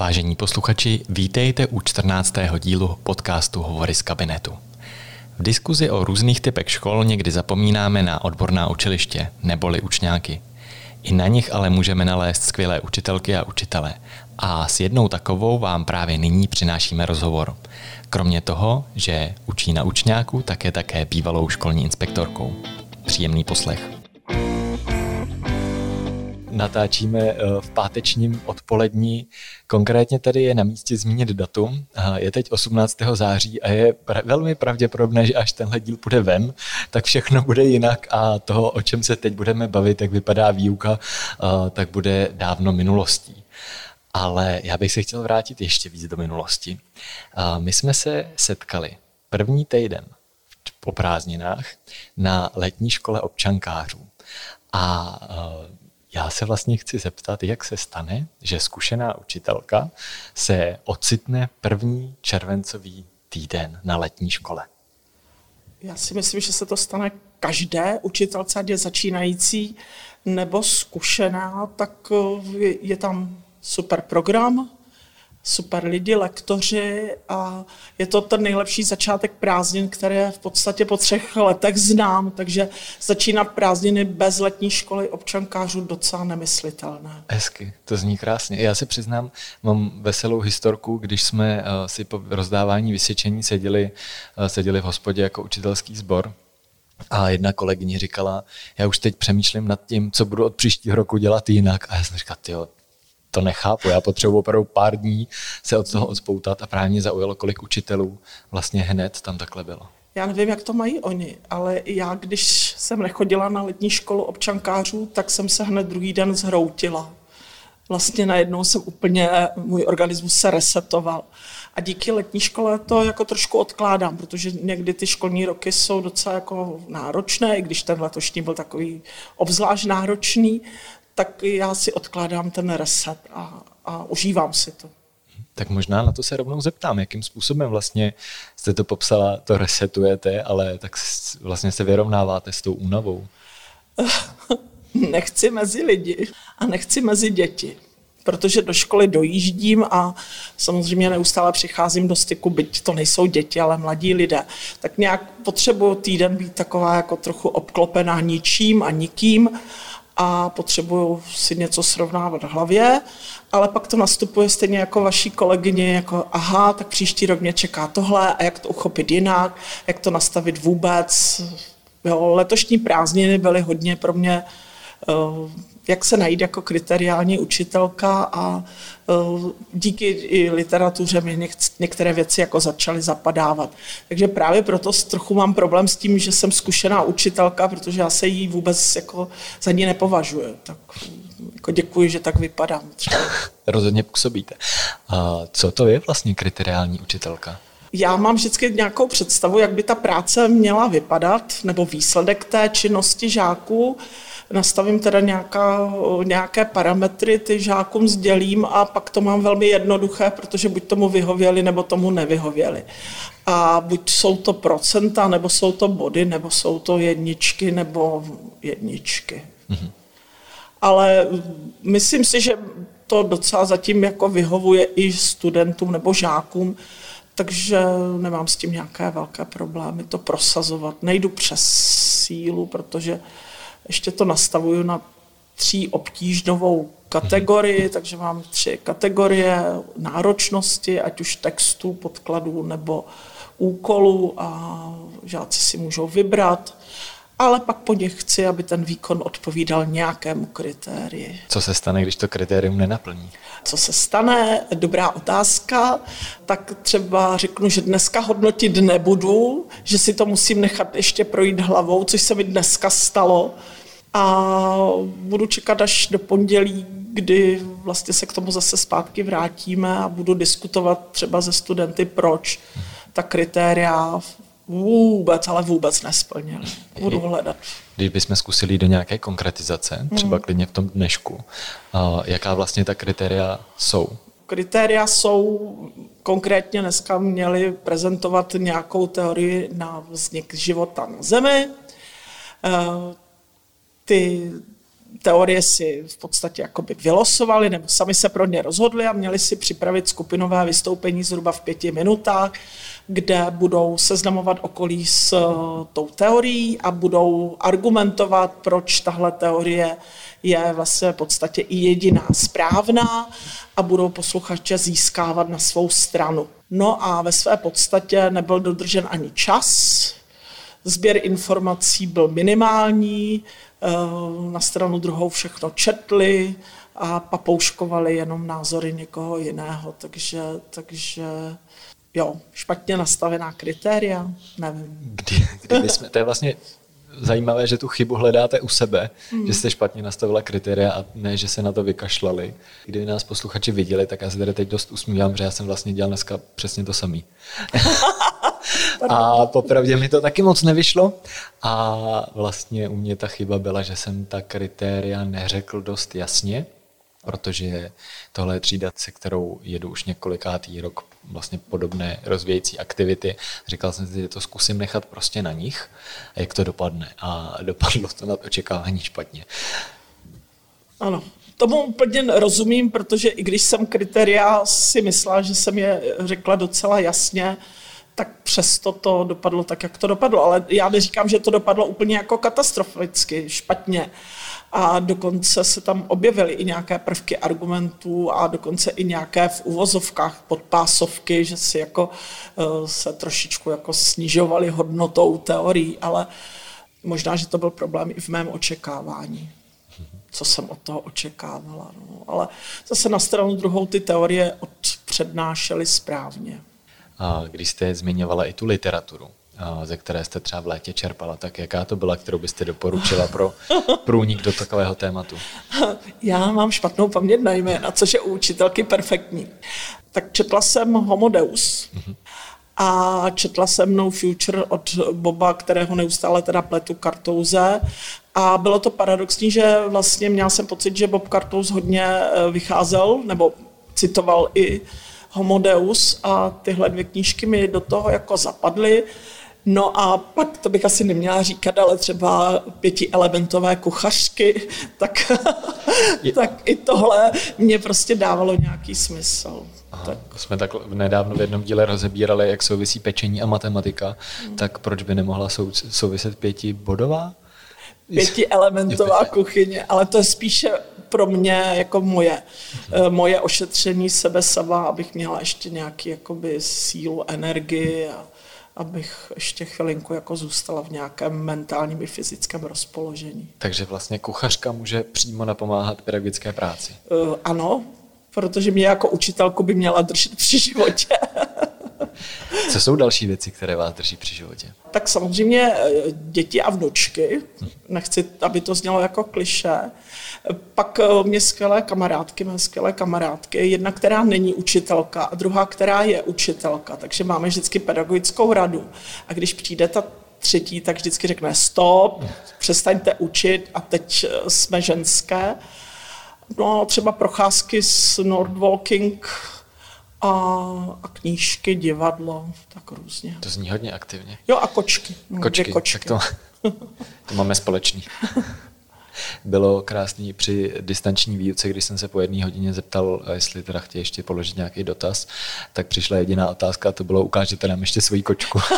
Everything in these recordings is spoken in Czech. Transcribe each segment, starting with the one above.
Vážení posluchači, vítejte u 14. dílu podcastu Hovory z kabinetu. V diskuzi o různých typech škol někdy zapomínáme na odborná učiliště, neboli učňáky. I na nich ale můžeme nalézt skvělé učitelky a učitele. A s jednou takovou vám právě nyní přinášíme rozhovor. Kromě toho, že učí na učňáku, tak je také bývalou školní inspektorkou. Příjemný poslech natáčíme eh, v pátečním odpolední. Konkrétně tady je na místě zmínit datum. Je teď 18. září a je velmi pravděpodobné, že až tenhle díl bude ven, tak všechno bude jinak a toho, o čem se teď budeme bavit, jak vypadá výuka, eh, tak bude dávno minulostí. Ale já bych se chtěl vrátit ještě víc do minulosti. Eh, my jsme se setkali první týden po prázdninách na letní škole občankářů. A já se vlastně chci zeptat, jak se stane, že zkušená učitelka se ocitne první červencový týden na letní škole. Já si myslím, že se to stane každé učitelce, ať je začínající nebo zkušená, tak eh, je, je tam super program, super lidi, lektoři a je to ten nejlepší začátek prázdnin, které v podstatě po třech letech znám, takže začínat prázdniny bez letní školy občankářů docela nemyslitelné. Hezky, to zní krásně. Já se přiznám, mám veselou historku, když jsme eh, si po rozdávání vysvědčení seděli, eh, seděli v hospodě jako učitelský sbor, a jedna kolegyně říkala, já už teď přemýšlím nad tím, co budu od příštího roku dělat jinak. A já jsem říkal, to nechápu. Já potřebuji opravdu pár dní se od toho odspoutat a právě mě zaujalo, kolik učitelů vlastně hned tam takhle bylo. Já nevím, jak to mají oni, ale já, když jsem nechodila na letní školu občankářů, tak jsem se hned druhý den zhroutila. Vlastně najednou jsem úplně, můj organismus se resetoval. A díky letní škole to jako trošku odkládám, protože někdy ty školní roky jsou docela jako náročné, i když ten letošní byl takový obzvlášť náročný, tak já si odkládám ten reset a, a užívám si to. Tak možná na to se rovnou zeptám, jakým způsobem vlastně jste to popsala, to resetujete, ale tak vlastně se vyrovnáváte s tou únavou. nechci mezi lidi a nechci mezi děti, protože do školy dojíždím a samozřejmě neustále přicházím do styku, byť to nejsou děti, ale mladí lidé. Tak nějak potřebuji týden být taková jako trochu obklopená ničím a nikým a potřebuju si něco srovnávat v hlavě, ale pak to nastupuje stejně jako vaší kolegyně, jako aha, tak příští rok mě čeká tohle a jak to uchopit jinak, jak to nastavit vůbec. Jo, letošní prázdniny byly hodně pro mě uh, jak se najít jako kriteriální učitelka a uh, díky i literatuře mi některé věci jako začaly zapadávat. Takže právě proto trochu mám problém s tím, že jsem zkušená učitelka, protože já se jí vůbec jako za ní nepovažuji. Tak jako děkuji, že tak vypadám. Třeba. Rozhodně působíte. A co to je vlastně kriteriální učitelka? Já mám vždycky nějakou představu, jak by ta práce měla vypadat, nebo výsledek té činnosti žáků nastavím teda nějaká, nějaké parametry, ty žákům sdělím a pak to mám velmi jednoduché, protože buď tomu vyhověli, nebo tomu nevyhověli. A buď jsou to procenta, nebo jsou to body, nebo jsou to jedničky, nebo jedničky. Mm-hmm. Ale myslím si, že to docela zatím jako vyhovuje i studentům nebo žákům, takže nemám s tím nějaké velké problémy to prosazovat. Nejdu přes sílu, protože ještě to nastavuju na tří obtížnovou kategorii, mhm. takže mám tři kategorie náročnosti, ať už textu, podkladů nebo úkolů a žáci si můžou vybrat, ale pak po nich chci, aby ten výkon odpovídal nějakému kritérii. Co se stane, když to kritérium nenaplní? Co se stane? Dobrá otázka. Tak třeba řeknu, že dneska hodnotit nebudu, že si to musím nechat ještě projít hlavou, což se mi dneska stalo a budu čekat až do pondělí, kdy vlastně se k tomu zase zpátky vrátíme a budu diskutovat třeba ze studenty, proč ta kritéria vůbec, ale vůbec nesplnili. Budu hledat. Když bychom zkusili do nějaké konkretizace, třeba hmm. klidně v tom dnešku, jaká vlastně ta kritéria jsou? Kritéria jsou, konkrétně dneska měli prezentovat nějakou teorii na vznik života na Zemi, ty teorie si v podstatě jakoby vylosovali nebo sami se pro ně rozhodli a měli si připravit skupinové vystoupení zhruba v pěti minutách, kde budou seznamovat okolí s eh, tou teorií a budou argumentovat, proč tahle teorie je vlastně v podstatě i jediná správná a budou posluchače získávat na svou stranu. No a ve své podstatě nebyl dodržen ani čas, sběr informací byl minimální, na stranu druhou všechno četli a papouškovali jenom názory někoho jiného, takže, takže jo, špatně nastavená kritéria, nevím. Kdy, kdyby jsme, to je vlastně zajímavé, že tu chybu hledáte u sebe, mm. že jste špatně nastavila kritéria a ne, že se na to vykašlali. Kdyby nás posluchači viděli, tak já se tady teď dost usmívám, že já jsem vlastně dělal dneska přesně to samý. a popravdě mi to taky moc nevyšlo a vlastně u mě ta chyba byla, že jsem ta kritéria neřekl dost jasně, protože tohle je třída, se kterou jedu už několikátý rok vlastně podobné rozvějící aktivity. Říkal jsem si, že to zkusím nechat prostě na nich a jak to dopadne. A dopadlo to na očekávání špatně. Ano, tomu úplně rozumím, protože i když jsem kritéria si myslela, že jsem je řekla docela jasně, tak přesto to dopadlo tak, jak to dopadlo. Ale já neříkám, že to dopadlo úplně jako katastroficky, špatně. A dokonce se tam objevily i nějaké prvky argumentů a dokonce i nějaké v uvozovkách podpásovky, že si jako eh, se trošičku jako snižovaly hodnotou teorií, ale možná, že to byl problém i v mém očekávání co jsem od toho očekávala. No. Ale zase na stranu druhou ty teorie odpřednášely správně. A když jste zmiňovala i tu literaturu, ze které jste třeba v létě čerpala, tak jaká to byla, kterou byste doporučila pro průnik do takového tématu? Já mám špatnou paměť na jména, což je u učitelky perfektní. Tak četla jsem Homo Deus mm-hmm. a četla jsem No Future od Boba, kterého neustále teda pletu kartouze a bylo to paradoxní, že vlastně měl jsem pocit, že Bob Kartous hodně eh, vycházel, nebo citoval i Homo Deus a tyhle dvě knížky mi do toho jako zapadly. No a pak to bych asi neměla říkat, ale třeba pětielementové kuchařky, tak, tak i tohle mě prostě dávalo nějaký smysl. Aha, tak. Jsme tak nedávno v jednom díle rozebírali, jak souvisí pečení a matematika, hmm. tak proč by nemohla sou, souviset pětibodová? Pětielementová kuchyně, ale to je spíše pro mě jako moje, hmm. moje ošetření sebe sama, abych měla ještě nějaký jakoby sílu, energii a abych ještě chvilinku jako zůstala v nějakém mentálním i fyzickém rozpoložení. Takže vlastně kuchařka může přímo napomáhat pedagogické práci. Uh, ano, protože mě jako učitelku by měla držet při životě. Co jsou další věci, které vás drží při životě? Tak samozřejmě eh, děti a vnučky. Nechci, aby to znělo jako kliše. Pak eh, mě skvělé kamarádky, mé skvělé kamarádky. Jedna, která není učitelka a druhá, která je učitelka. Takže máme vždycky pedagogickou radu. A když přijde ta třetí, tak vždycky řekne stop, přestaňte učit a teď eh, jsme ženské. No třeba procházky s Nordwalking a, a knížky, divadlo, tak různě. To zní hodně aktivně. Jo a kočky. Kočky, kočky. tak to, to máme společný. Bylo krásný při distanční výuce, když jsem se po jedné hodině zeptal, jestli teda chtějí ještě položit nějaký dotaz, tak přišla jediná otázka a to bylo, ukážete nám ještě svoji kočku.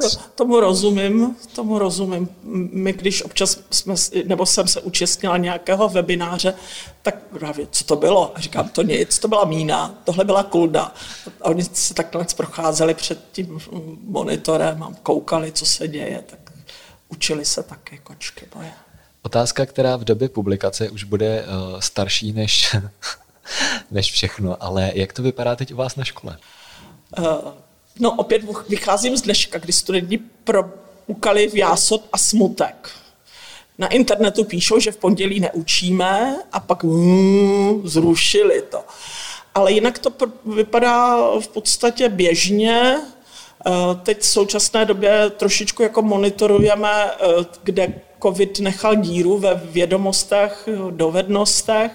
To, tomu rozumím, tomu rozumím. My, když občas jsme, nebo jsem se účastnila nějakého webináře, tak právě, co to bylo? A říkám, to nic, to byla mína, tohle byla kulda. A oni se takhle procházeli před tím monitorem a koukali, co se děje, tak učili se taky kočky boje. Otázka, která v době publikace už bude uh, starší než, než všechno, ale jak to vypadá teď u vás na škole? Uh, No opět vycházím z dneška, kdy studenti proukali v jásot a smutek. Na internetu píšou, že v pondělí neučíme a pak uh, zrušili to. Ale jinak to vypadá v podstatě běžně. Eh, teď v současné době trošičku jako monitorujeme, eh, kde COVID nechal díru ve vědomostech, dovednostech,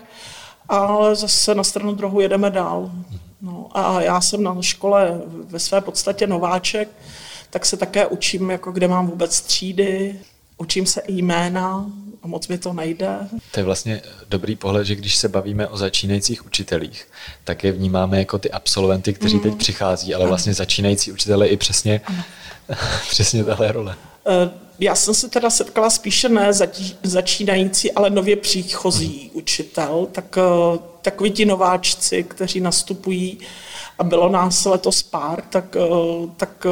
ale zase na stranu druhou jedeme dál. No a já jsem na škole ve své podstatě nováček, tak se také učím, jako kde mám vůbec třídy. učím se i jména, a moc mi to nejde. To je vlastně dobrý pohled, že když se bavíme o začínajících učitelích, tak je vnímáme jako ty absolventy, kteří mm. teď přichází, ale ano. vlastně začínající učitelé i přesně, přesně tahle role. Eh, já jsem se teda setkala spíše ne začínající, ale nově příchozí učitel, tak eh, takoví ti nováčci, kteří nastupují a bylo nás letos pár, tak, eh, tak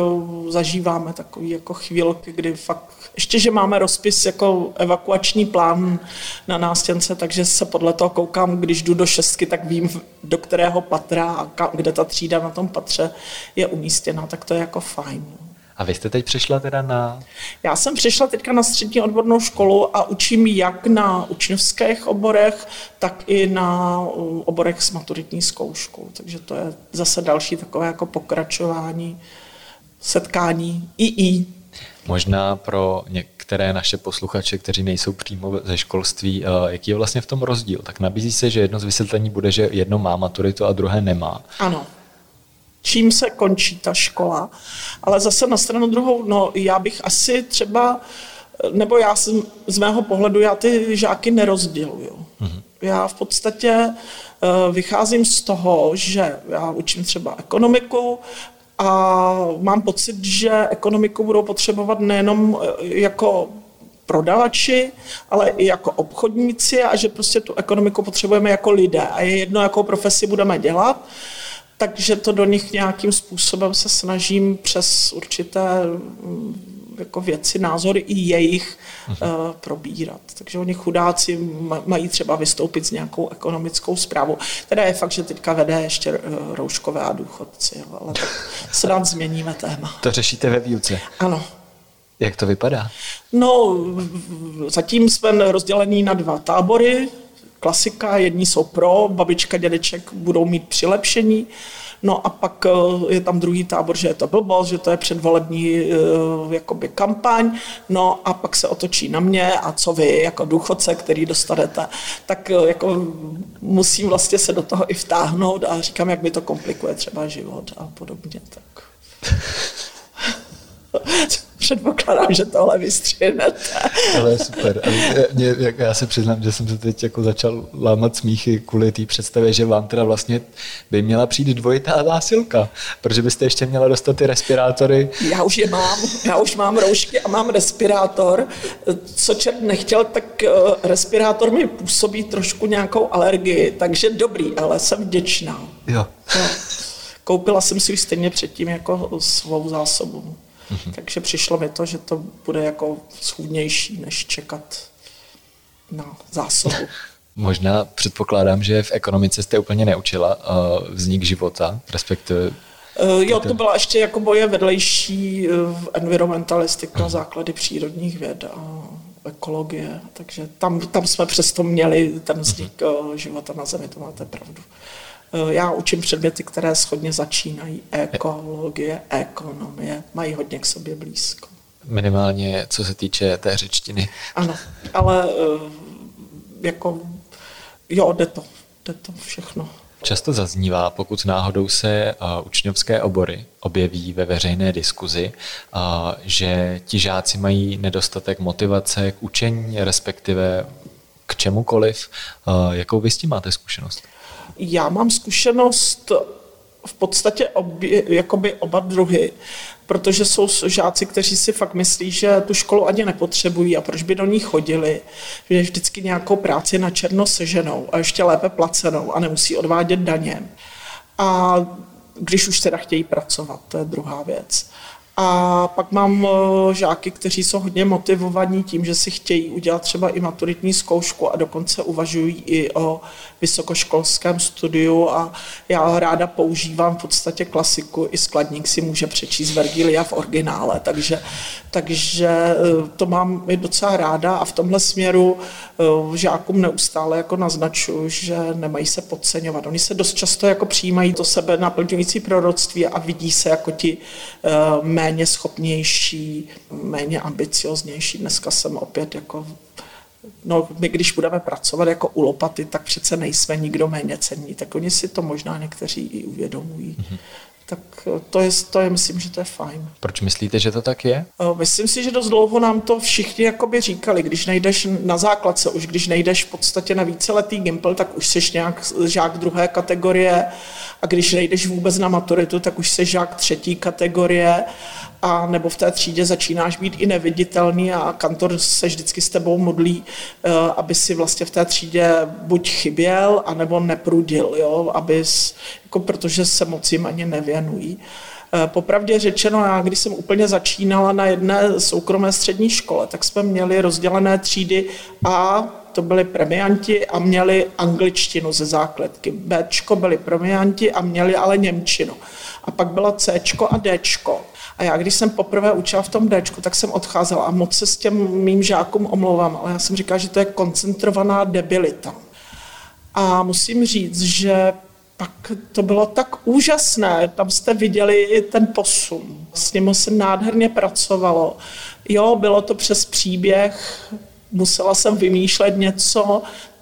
zažíváme takový jako chvílky, kdy fakt ještě, že máme rozpis jako evakuační plán na nástěnce, takže se podle toho koukám, když jdu do šestky, tak vím, do kterého patra a kde ta třída na tom patře je umístěna, tak to je jako fajn. A vy jste teď přišla teda na... Já jsem přišla teďka na střední odbornou školu a učím jak na učňovských oborech, tak i na oborech s maturitní zkouškou. Takže to je zase další takové jako pokračování setkání II. Možná pro některé naše posluchače, kteří nejsou přímo ze školství, eh, jaký je vlastně v tom rozdíl? Tak nabízí se, že jedno z vysvětlení bude, že jedno má maturitu a druhé nemá. Ano. Čím se končí ta škola? Ale zase na stranu druhou, no já bych asi třeba, nebo já jsem, z mého pohledu, já ty žáky nerozděluju. Mm-hmm. Já v podstatě uh, vycházím z toho, že já učím třeba ekonomiku a mám pocit, že ekonomiku budou potřebovat nejenom e, jako prodavači, ale i jako obchodníci a že prostě tu ekonomiku potřebujeme jako lidé a je jedno, jakou profesi budeme dělat. Takže to do nich nějakým způsobem se snažím přes určité jako věci, názory i jejich uh-huh. uh, probírat. Takže oni chudáci mají třeba vystoupit s nějakou ekonomickou zprávou. Teda je fakt, že teďka vede ještě uh, rouškové a důchodci, jo, ale tak se nám změníme téma. To řešíte ve výuce? Ano. Jak to vypadá? No, zatím jsme rozdělení na dva tábory. Klasika, jedni jsou pro, babička, dědeček budou mít přilepšení. No a pak eh, je tam druhý tábor, že je to blbost, že to je předvolební eh, jakoby kampaň, no a pak se otočí na mě a co vy jako důchodce, který dostanete, tak eh, jako musím vlastně se do toho i vtáhnout a říkám, jak mi to komplikuje třeba život a podobně. Tak. předpokládám, že tohle vystřihnete. Ale super. A mě, jak já se přiznám, že jsem se teď jako začal lámat smíchy kvůli té představě, že vám teda vlastně by měla přijít dvojitá zásilka, protože byste ještě měla dostat ty respirátory. Já už je mám. Já už mám roušky a mám respirátor. Co čert nechtěl, tak eh, respirátor mi působí trošku nějakou alergii, takže dobrý, ale jsem vděčná. Jo. No. Koupila jsem si ji stejně předtím jako svou zásobu. Mm-hmm. Takže přišlo mi to, že to bude jako schůdnější, než čekat na zásobu. Možná předpokládám, že v ekonomice jste úplně neučila uh, vznik života, respektive Uh, jo, to byla ještě jako boje vedlejší uh, environmentalistika, uh základy přírodních věd a ekologie, takže tam, tam jsme přesto měli ten vznik uh života na Zemi, to máte pravdu. Eh, já učím předměty, které schodně začínají. Ekologie, ekonomie, mají hodně k sobě blízko. Minimálně co se týče té řečtiny. Ano, ale eh, jako jo, jde to, jde to všechno. Často zaznívá, pokud náhodou se uh, učňovské obory objeví ve veřejné diskuzi, uh, že ti žáci mají nedostatek motivace k učení, respektive k čemukoliv. Uh, jakou vy s tím máte zkušenost? Já mám zkušenost v podstatě obě, jakoby oba druhy, protože jsou žáci, kteří si fakt myslí, že tu školu ani nepotřebují a proč by do ní chodili, že vždycky nějakou práci na černo seženou a ještě lépe placenou a nemusí odvádět daně. A když už teda chtějí pracovat, to je druhá věc. A pak mám eh, žáky, kteří jsou hodně motivovaní tím, že si chtějí udělat třeba i maturitní zkoušku a dokonce uvažují i o vysokoškolském studiu a já ráda používám v podstatě klasiku, i skladník si může přečíst Vergilia v originále, takže, takže eh, to mám i docela ráda a v tomhle směru eh, žákům neustále jako naznačuju, že nemají se podceňovat. Oni se dost často jako přijímají to sebe naplňující proroctví a vidí se jako ti méně schopnější, méně ambicioznější. Dneska jsem opět jako No, my když budeme pracovat jako u lopaty, tak přece nejsme nikdo méně cenní, tak oni si to možná někteří i uvědomují. Mm-hmm. Tak to je, to je, myslím, že to je fajn. Proč myslíte, že to tak je? Myslím si, že dost dlouho nám to všichni jakoby říkali, když nejdeš na základce, už když nejdeš v podstatě na víceletý gimpl, tak už jsi nějak žák druhé kategorie a když nejdeš vůbec na maturitu, tak už jsi žák třetí kategorie a nebo v té třídě začínáš být i neviditelný a kantor se vždycky s tebou modlí, eh, aby si vlastně v té třídě buď chyběl, anebo neprudil, jo, abys, jako protože se moc jim ani nevěnují. Eh, popravdě řečeno, já když jsem úplně začínala na jedné soukromé střední škole, tak jsme měli rozdělené třídy a to byli premianti a měli angličtinu ze základky. Bčko byli premianti a měli ale němčinu. A pak bylo Cčko a Dčko. A já, když jsem poprvé učila v tom Dčku, tak jsem odcházela a moc se s těm mým žákům omlouvám, ale já jsem říkala, že to je koncentrovaná debilita. A musím říct, že pak to bylo tak úžasné, tam jste viděli ten posun. S ním se nádherně pracovalo. Jo, bylo to přes příběh, musela jsem vymýšlet něco,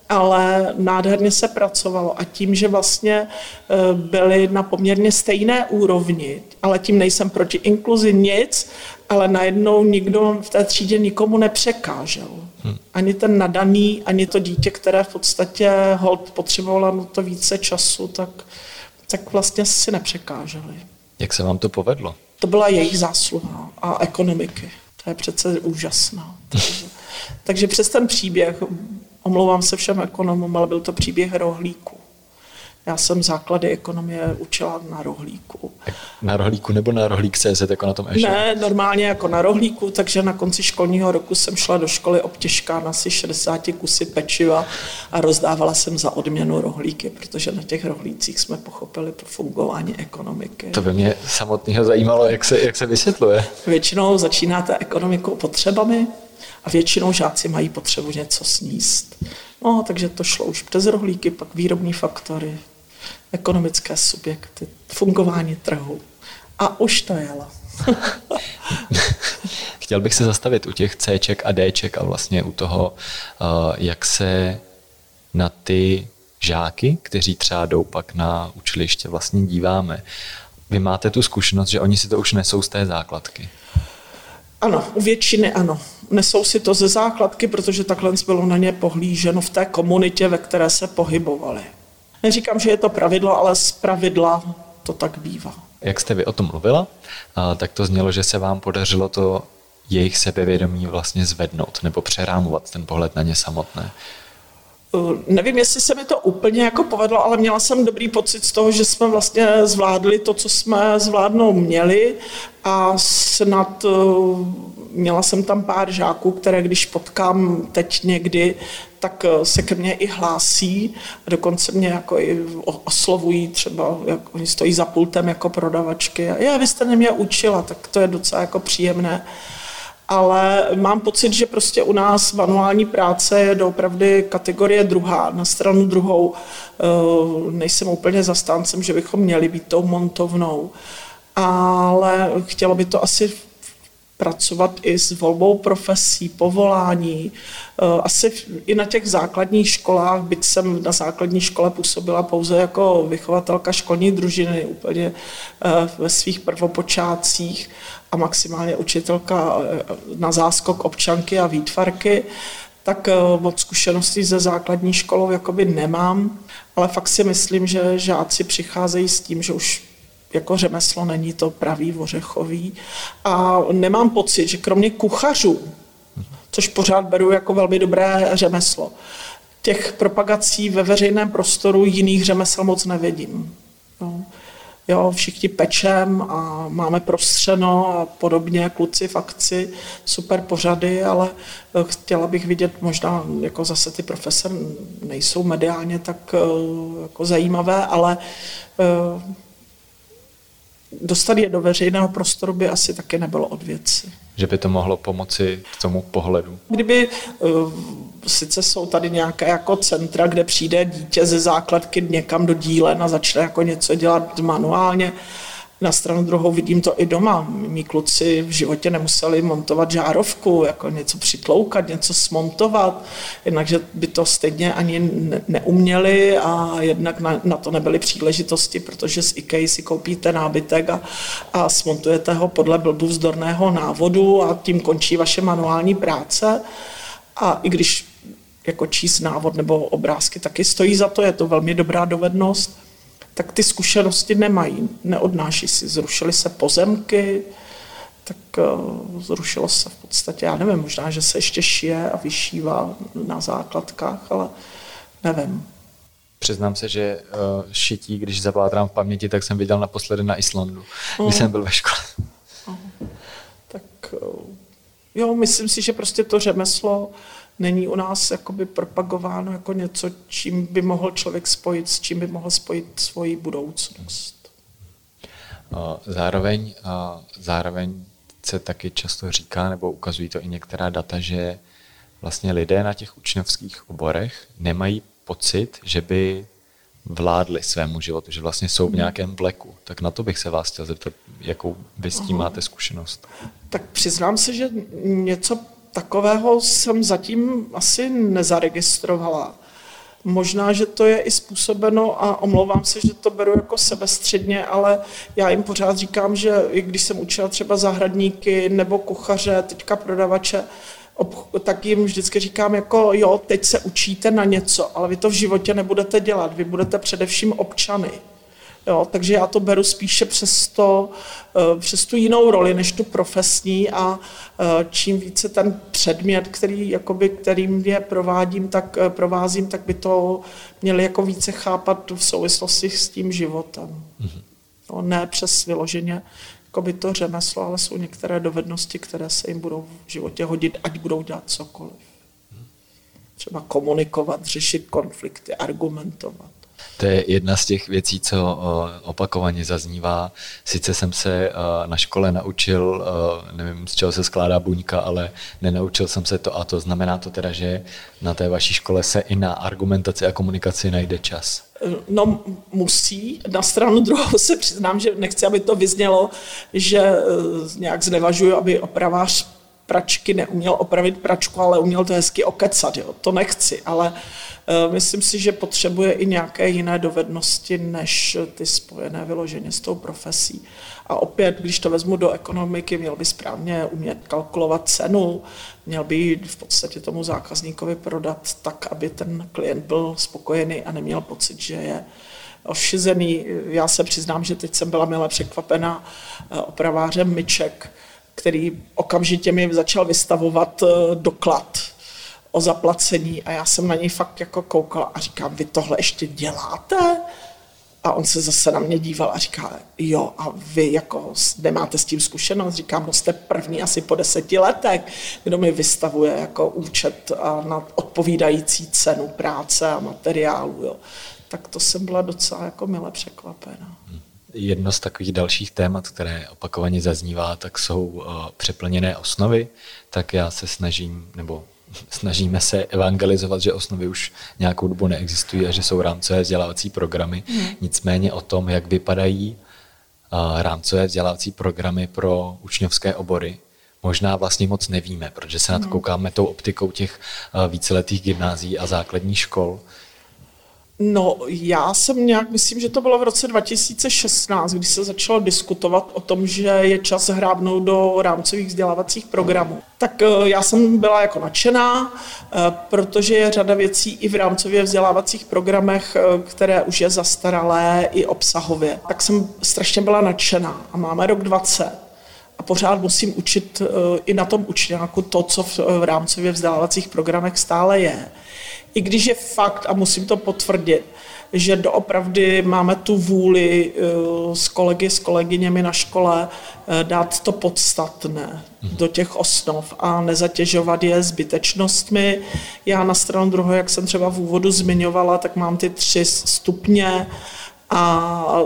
ale nádherně se pracovalo a tím, že vlastně e, byli na poměrně stejné úrovni, ale tím nejsem proti inkluzi nic, ale najednou nikdo v té třídě nikomu nepřekážel. Hmm. Ani ten nadaný, ani to dítě, které v podstatě hold potřebovalo na to více času, tak, tak vlastně si nepřekáželi. Jak se vám to povedlo? To byla jejich zásluha a ekonomiky. To je přece úžasná. Takže, takže přes ten příběh Omlouvám se všem ekonomům, ale byl to příběh rohlíku. Já jsem základy ekonomie učila na rohlíku. Na rohlíku nebo na rohlík CZ jako na tom e Ne, normálně jako na rohlíku, takže na konci školního roku jsem šla do školy obtěžká na asi 60 kusy pečiva a rozdávala jsem za odměnu rohlíky, protože na těch rohlících jsme pochopili pro fungování ekonomiky. To by mě samotného zajímalo, jak se, jak se vysvětluje. Většinou začínáte ekonomikou potřebami, a většinou žáci mají potřebu něco sníst. No, takže to šlo už přes rohlíky, pak výrobní faktory, ekonomické subjekty, fungování trhu. A už to jelo. Chtěl bych se zastavit u těch Cček a Dček a vlastně u toho, eh, jak se na ty žáky, kteří třeba jdou pak na učiliště, vlastně díváme. Vy máte tu zkušenost, že oni si to už nesou z té základky. Ano, u většiny ano. Nesou si to ze základky, protože takhle bylo na ně pohlíženo v té komunitě, ve které se pohybovali. Neříkám, že je to pravidlo, ale z pravidla to tak bývá. Jak jste vy o tom mluvila, tak to znělo, že se vám podařilo to jejich sebevědomí vlastně zvednout nebo přerámovat ten pohled na ně samotné. Uh, nevím, jestli se mi to úplně jako povedlo, ale měla jsem dobrý pocit z toho, že jsme vlastně zvládli to, co jsme zvládnout měli a snad uh, měla jsem tam pár žáků, které když potkám teď někdy, tak uh, se ke mně i hlásí a dokonce mě jako i oslovují třeba, jak oni stojí za pultem jako prodavačky a je, vy jste mě učila, tak to je docela jako příjemné ale mám pocit, že prostě u nás manuální práce je doopravdy kategorie druhá. Na stranu druhou eh, nejsem úplně zastáncem, že bychom měli být tou montovnou, ale chtělo by to asi pracovat i s volbou profesí, povolání. Eh, asi i na těch základních školách, byť jsem na základní škole působila pouze jako vychovatelka školní družiny úplně eh, ve svých prvopočátcích a maximálně učitelka eh, na záskok občanky a výtvarky, tak od zkušeností ze základní školou jakoby nemám, ale fakt si myslím, že žáci přicházejí s tím, že už jako řemeslo není to pravý ořechový. A nemám pocit, že kromě kuchařů, což pořád beru jako velmi dobré řemeslo, těch propagací ve veřejném prostoru jiných řemesel moc nevidím. No. Jo, všichni pečem a máme prostřeno a podobně, kluci v akci, super pořady, ale eh, chtěla bych vidět možná, jako zase ty profese nejsou mediálně tak eh, jako zajímavé, ale eh, dostat je do veřejného prostoru by asi taky nebylo od věci. Že by to mohlo pomoci k tomu pohledu. Kdyby uh, sice jsou tady nějaké jako centra, kde přijde dítě ze základky někam do dílen a začne jako něco dělat manuálně, Na stranu druhou vidím to i doma. Mí kluci v životě nemuseli montovat žárovku, jako něco přitloukat, něco smontovat, jednakže by to stejně ani neuměli a jednak na, na to nebyly příležitosti, protože z IKEA si koupíte nábytek a, a smontujete ho podle blbu vzdorného návodu a tím končí vaše manuální práce. A i když jako číst návod nebo obrázky taky stojí za to, je to velmi dobrá dovednost, tak ty zkušenosti nemají, neodnáší si. Zrušily se pozemky, tak uh, zrušilo se v podstatě, já nevím, možná, že se ještě šije a vyšívá na základkách, ale nevím. Přiznám se, že uh, šití, když zapátrám v paměti, tak jsem viděl naposledy na Islandu, když uh. jsem byl ve škole. Uh. Tak uh, jo, myslím si, že prostě to řemeslo není u nás jakoby propagováno jako něco, čím by mohl člověk spojit, s čím by mohl spojit svoji budoucnost. Zároveň, zároveň se taky často říká, nebo ukazují to i některá data, že vlastně lidé na těch učňovských oborech nemají pocit, že by vládli svému životu, že vlastně jsou v hmm. nějakém vleku. Tak na to bych se vás chtěl zeptat, jakou vy s tím máte zkušenost. Tak přiznám se, že něco takového jsem zatím asi nezaregistrovala. Možná, že to je i způsobeno a omlouvám se, že to beru jako sebestředně, ale já jim pořád říkám, že i když jsem učila třeba zahradníky nebo kuchaře, teďka prodavače, tak jim vždycky říkám jako jo, teď se učíte na něco, ale vy to v životě nebudete dělat, vy budete především občany. Jo, takže já to beru spíše přes, to, eh, přes tu jinou roli, než tu profesní a eh, čím více ten předmět, který, jakoby, kterým je provádím, tak, eh, provázím, tak by to měli jako více chápat v souvislosti s tím životem. Mm-hmm. No, ne přes vyloženě jako by to řemeslo, ale jsou některé dovednosti, které se jim budou v životě hodit, ať budou dělat cokoliv. Třeba komunikovat, řešit konflikty, argumentovat. To je jedna z těch věcí, co opakovaně zaznívá. Sice jsem se na škole naučil, nevím, z čeho se skládá buňka, ale nenaučil jsem se to a to znamená to teda, že na té vaší škole se i na argumentaci a komunikaci najde čas. No musí. Na stranu druhou se přiznám, že nechci, aby to vyznělo, že e, nějak znevažuju, aby opravář pračky neuměl opravit pračku, ale uměl to hezky okecat. Jo. To nechci, ale myslím si, že potřebuje i nějaké jiné dovednosti, než ty spojené vyloženě s tou profesí. A opět, když to vezmu do ekonomiky, měl by správně umět kalkulovat cenu, měl by v podstatě tomu zákazníkovi prodat tak, aby ten klient byl spokojený a neměl pocit, že je ošizený. Já se přiznám, že teď jsem byla milé překvapena eh, opravářem myček, který okamžitě mi začal vystavovat eh, doklad o zaplacení a já jsem na něj fakt jako koukala a říkám, vy tohle ještě děláte? A on se zase na mě díval a říká, jo, a vy jako nemáte s tím zkušenost? Říkám, no jste první asi po deseti letech, kdo mi vystavuje jako účet na odpovídající cenu práce a materiálu, jo. Tak to jsem byla docela jako mile překvapena. Jedno z takových dalších témat, které opakovaně zaznívá, tak jsou přeplněné osnovy. Tak já se snažím, nebo snažíme se evangelizovat, že osnovy už nějakou dobu neexistují a že jsou rámcové vzdělávací programy. Hmm. Nicméně o tom, jak vypadají rámcové vzdělávací programy pro učňovské obory, možná vlastně moc nevíme, protože se na to hmm. koukáme tou optikou těch víceletých gymnází a základních škol. No, já jsem nějak, myslím, že to bylo v roce 2016, kdy se začalo diskutovat o tom, že je čas hrábnout do rámcových vzdělávacích programů. Tak eh, já jsem byla jako nadšená, eh, protože je řada věcí i v rámcově vzdělávacích programech, eh, které už je zastaralé i obsahově. Tak jsem strašně byla nadšená a máme rok 20 a pořád musím učit i na tom učňáku to, co v rámcově vzdělávacích programech stále je i když je fakt, a musím to potvrdit, že doopravdy máme tu vůli eh, s kolegy, s kolegyněmi na škole eh, dát to podstatné do těch osnov a nezatěžovat je zbytečnostmi. Já na stranu druhé, jak jsem třeba v úvodu zmiňovala, tak mám ty tři stupně a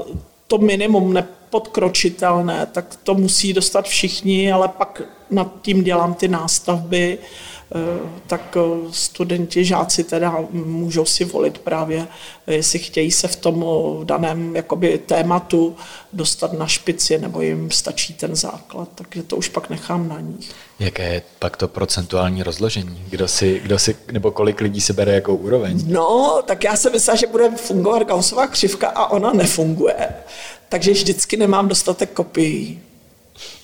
to minimum nepodkročitelné, tak to musí dostat všichni, ale pak nad tím dělám ty nástavby, tak studenti, žáci teda můžou si volit právě, jestli chtějí se v tom daném jakoby, tématu dostat na špici, nebo jim stačí ten základ, takže to už pak nechám na nich. Jaké je pak to procentuální rozložení? Kdo si, kdo si, nebo kolik lidí si bere jakou úroveň? No, tak já jsem myslela, že bude fungovat Gaussová křivka a ona nefunguje. Takže vždycky nemám dostatek kopií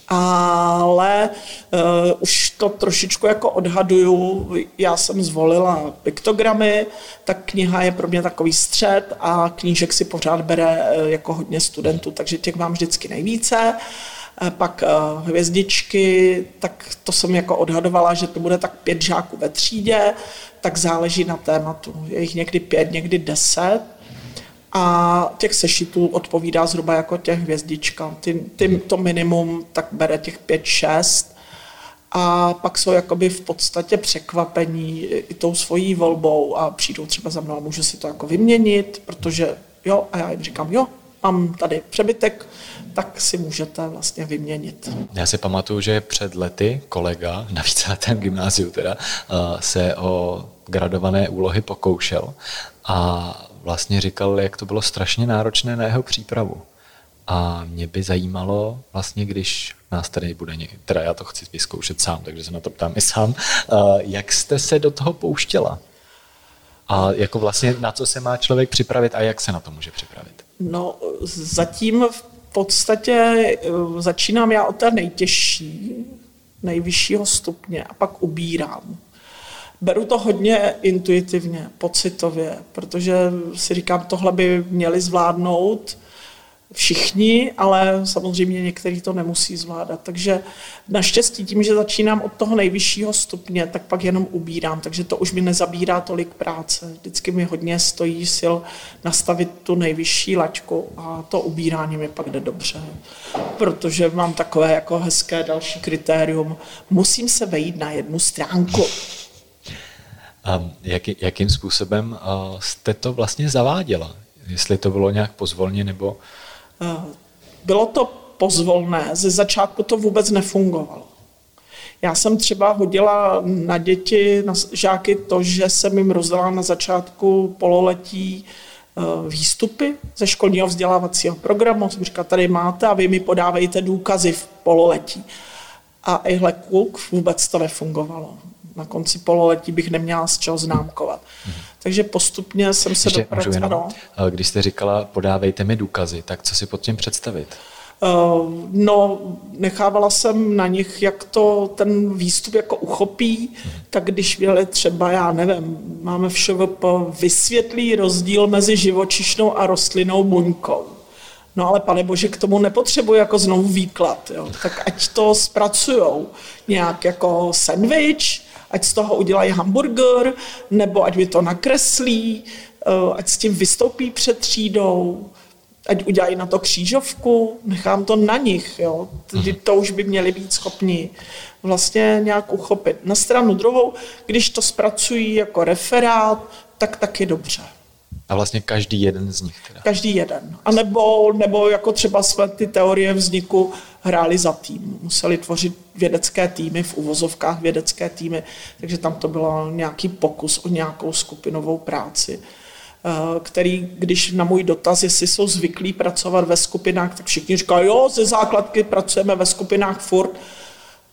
ale uh, už to trošičku jako odhaduju. Já jsem zvolila piktogramy, tak kniha je pro mě takový střed a knížek si pořád bere uh, jako hodně studentů, takže těch mám vždycky nejvíce. Uh, pak uh, hvězdičky, tak to jsem jako odhadovala, že to bude tak pět žáků ve třídě, tak záleží na tématu. Je jich někdy pět, někdy deset a těch sešitů odpovídá zhruba jako těch hvězdička. Ty, ty, to minimum tak bere těch pět šest a pak jsou jakoby v podstatě překvapení i tou svojí volbou a přijdou třeba za mnou a můžu si to jako vyměnit, protože jo, a já jim říkám, jo, mám tady přebytek, tak si můžete vlastně vyměnit. Já si pamatuju, že před lety kolega na víceletém gymnáziu teda eh, se o gradované úlohy pokoušel a vlastně říkal, jak to bylo strašně náročné na jeho přípravu. A mě by zajímalo, vlastně, když nás tady bude někdy, teda já to chci vyzkoušet sám, takže se na to ptám i sám, jak jste se do toho pouštěla? A jako vlastně na co se má člověk připravit a jak se na to může připravit? No, zatím v podstatě eh, začínám já od té nejtěžší, nejvyššího stupně a pak ubírám. Beru to hodně intuitivně, pocitově, protože si říkám, tohle by měli zvládnout všichni, ale samozřejmě někteří to nemusí zvládat. Takže naštěstí tím, že začínám od toho nejvyššího stupně, tak pak jenom ubírám, takže to už mi nezabírá tolik práce. Vždycky mi hodně stojí sil nastavit tu nejvyšší laťku a to ubírání mi pak jde dobře. Protože mám takové jako hezké další kritérium. Musím se vejít na jednu stránku. Jak, jakým způsobem jste to vlastně zaváděla? Jestli to bylo nějak pozvolně nebo... Bylo to pozvolné, ze začátku to vůbec nefungovalo. Já jsem třeba hodila na děti, na žáky to, že jsem jim rozdala na začátku pololetí výstupy ze školního vzdělávacího programu. Jsem říkala, tady máte a vy mi podávejte důkazy v pololetí. A ihle kluk vůbec to nefungovalo na konci pololetí bych neměla z čeho známkovat. Mm-hmm. Takže postupně jsem se dopracovala. Když jste říkala, podávejte mi důkazy, tak co si pod tím představit? Uh, no, nechávala jsem na nich, jak to ten výstup jako uchopí, hmm. tak když měli třeba, já nevím, máme v ŠVP vysvětlý rozdíl mezi živočišnou a rostlinnou buňkou. No ale pane bože, k tomu nepotřebuji jako znovu výklad, jo. tak ať to zpracujou nějak jako sandwich, ať z toho udělají hamburger, nebo ať mi to nakreslí, eh, ať s tím vystoupí před třídou, ať udělají na to křížovku, nechám to na nich, jo. Tedy mhm. to už by měli být schopni vlastně nějak uchopit. Na stranu druhou, když to zpracují jako referát, tak taky dobře. A vlastně každý jeden z nich teda. Každý jeden. A nebo, nebo jako třeba jsme ty teorie vzniku hráli za tým. Museli tvořit vědecké týmy, v uvozovkách vědecké týmy, takže tam to bylo nějaký pokus o nějakou skupinovou práci eh, který, když na můj dotaz, jestli jsou zvyklí pracovat ve skupinách, tak všichni říkají, jo, ze základky pracujeme ve skupinách furt.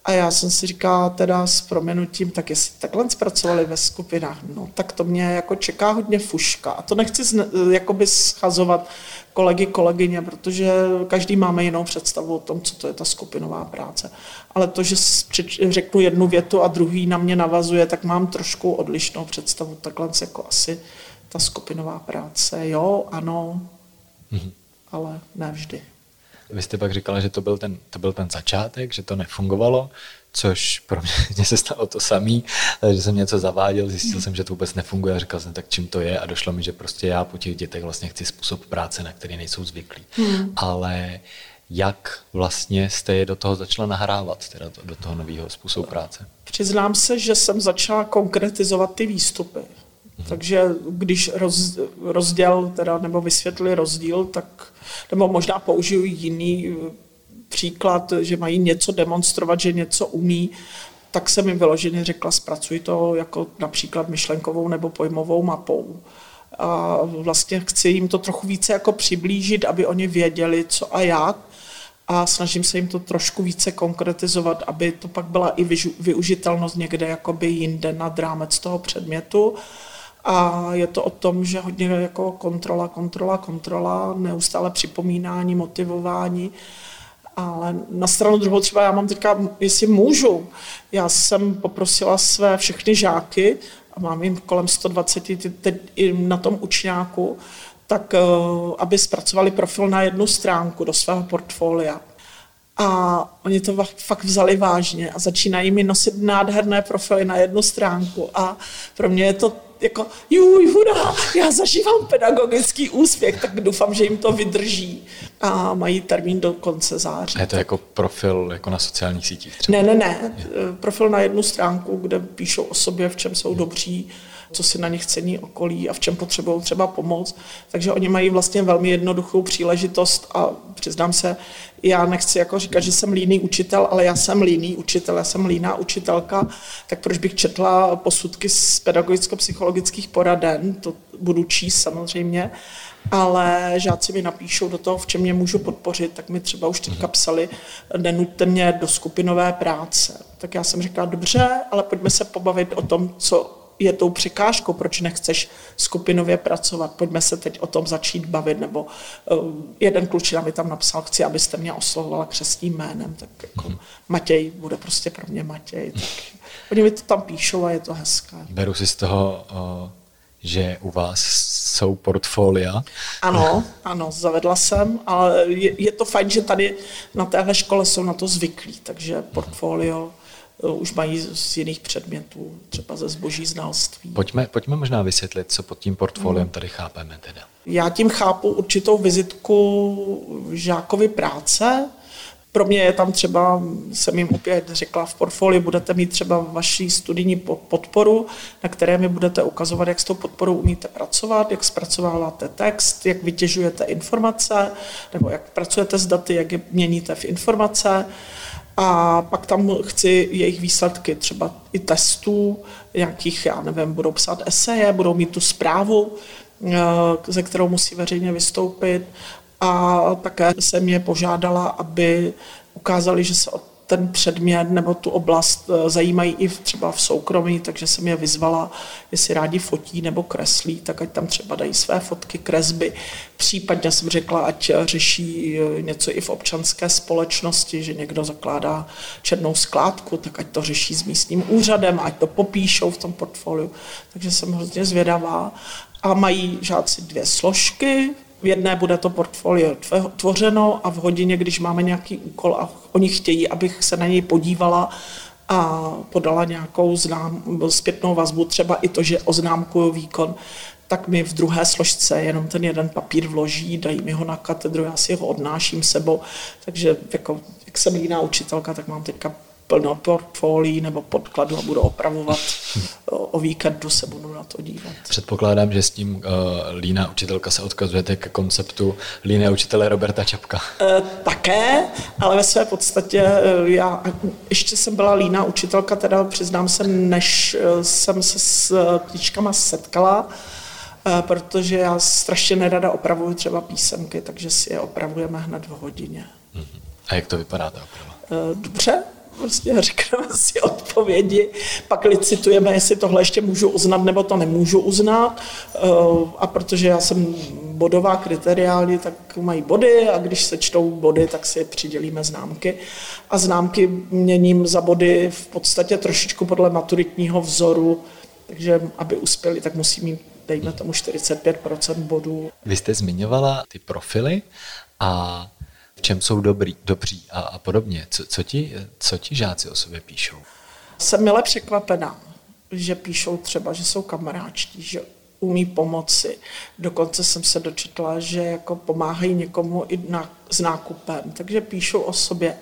A já jsem si říkala teda s proměnutím, tak jestli takhle zpracovali ve skupinách, no tak to mě jako čeká hodně fuška. A to nechci zne, jakoby schazovat kolegy, kolegyně, protože každý máme jinou představu o tom, co to je ta skupinová práce. Ale to, že řeknu jednu větu a druhý na mě navazuje, tak mám trošku odlišnou představu. Takhle jako asi ta skupinová práce, jo, ano, mm-hmm. ale ne vždy. Vy jste pak říkala, že to byl ten, to byl ten začátek, že to nefungovalo, což pro mě se stalo to samý, že jsem něco zaváděl, zjistil jsem, že to vůbec nefunguje a říkal jsem, tak čím to je a došlo mi, že prostě já po těch dětech vlastně chci způsob práce, na který nejsou zvyklí. Hmm. Ale jak vlastně jste je do toho začala nahrávat, teda do toho nového způsobu práce? Přiznám se, že jsem začala konkretizovat ty výstupy. Hmm. Takže když roz, rozděl, teda, nebo vysvětlili rozdíl, tak nebo možná použiju jiný eh, příklad, že mají něco demonstrovat, že něco umí, tak jsem jim vyloženě řekla, zpracuj to jako například myšlenkovou nebo pojmovou mapou. A vlastně chci jim to trochu více jako přiblížit, aby oni věděli, co a jak. A snažím se jim to trošku více konkretizovat, aby to pak byla i využitelnost někde jakoby jinde nad rámec toho předmětu. A je to o tom, že hodně jako kontrola, kontrola, kontrola, neustále připomínání, motivování. Ale na stranu druhou třeba já mám teďka, jestli můžu, já jsem poprosila své všechny žáky, a mám jim kolem 120 teď na tom učňáku, tak eh, aby zpracovali profil na jednu stránku do svého portfolia. A oni to fakt vzali vážně a začínají mi nosit nádherné profily na jednu stránku. A pro mě je to jako, juj, hurá, já zažívám pedagogický úspěch, tak doufám, že jim to vydrží a mají termín do konce září. A je to jako profil jako na sociálních sítích třeba? Ne, ne, ne. Je. Profil na jednu stránku, kde píšou o sobě, v čem jsou dobří, co si na nich cení okolí a v čem potřebují třeba pomoc. Takže oni mají vlastně velmi jednoduchou příležitost a přiznám se, já nechci jako říkat, že jsem líný učitel, ale já jsem líný učitel, já jsem líná učitelka, tak proč bych četla posudky z pedagogicko-psychologických poraden, to budu číst samozřejmě, ale žáci mi napíšou do toho, v čem mě můžu podpořit, tak mi třeba už teďka psali, nenuďte mě do skupinové práce. Tak já jsem říkala, dobře, ale pojďme se pobavit o tom, co je tou překážkou, proč nechceš skupinově pracovat. Pojďme se teď o tom začít bavit. Nebo uh, jeden klučina mi tam napsal, chci, abyste mě oslovovala křesním jménem, tak jako mm. Matěj bude prostě pro mě Matěj. Tak oni mi to tam píšou a je to hezké. Beru si z toho, uh, že u vás jsou portfolia. Ano, ano, zavedla jsem, ale je, je to fajn, že tady na téhle škole jsou na to zvyklí, takže portfolio. Eh, už mají z jiných předmětů, třeba ze zboží znalství. Pojďme, pojďme možná vysvětlit, co pod tím portfoliem hmm. tady chápeme teda. Já tím chápu určitou vizitku žákovi práce. Pro mě je tam třeba, jsem jim opět řekla, v portfoliu budete mít třeba vaši studijní podporu, na které mi budete ukazovat, jak s tou podporou umíte pracovat, jak zpracováváte text, jak vytěžujete informace, nebo jak pracujete s daty, jak je měníte v informace a pak tam chci jejich výsledky, třeba i testů, nějakých, já nevím, budou psát eseje, budou mít tu zprávu, eh, ze kterou musí veřejně vystoupit. A také jsem je požádala, aby ukázali, že se o ten předmět nebo tu oblast eh, zajímají i třeba v soukromí, takže jsem je vyzvala, jestli rádi fotí nebo kreslí, tak ať tam třeba dají své fotky, kresby. Případně jsem řekla, ať řeší eh, něco i v občanské společnosti, že někdo zakládá černou skládku, tak ať to řeší s místním úřadem, ať to popíšou v tom portfoliu. Takže jsem hrozně zvědavá. A mají žáci dvě složky, v jedné bude to portfolio tvořeno a v hodině, když máme nějaký úkol a oni chtějí, abych se na něj podívala a podala nějakou znám, zpětnou vazbu, třeba i to, že oznámkuju výkon, tak mi v druhé složce jenom ten jeden papír vloží, dají mi ho na katedru, já si ho odnáším sebou, takže jako, jak jsem jiná učitelka, tak mám teďka plno portfolií nebo podkladu a budu opravovat. O víkendu se budu na to dívat. Předpokládám, že s tím uh, líná učitelka se odkazujete k konceptu líné učitele Roberta Čapka. Uh, také, ale ve své podstatě uh, já ještě jsem byla líná učitelka, teda přiznám se, než uh, jsem se s uh, setkala, uh, protože já strašně nerada opravuju třeba písemky, takže si je opravujeme hned v hodině. Uh-huh. A jak to vypadá ta oprava? Uh, dobře, prostě řekneme si odpovědi, pak licitujeme, jestli tohle ještě můžu uznat nebo to nemůžu uznat. Eh, a protože já jsem bodová kriteriály, tak mají body a když se čtou body, tak si přidělíme známky. A známky měním za body v podstatě trošičku podle maturitního vzoru, takže aby uspěli, tak musí mít dejme tomu 45% bodů. Vy jste zmiňovala ty profily a v čem jsou dobrý, dobří a, a podobně. Co, co, ti, co ti žáci o sobě píšou? Jsem mile překvapená, že píšou třeba, že jsou kamaráčtí, že umí pomoci. Dokonce jsem se dočetla, že jako pomáhají někomu i na, s nákupem, takže píšou o sobě.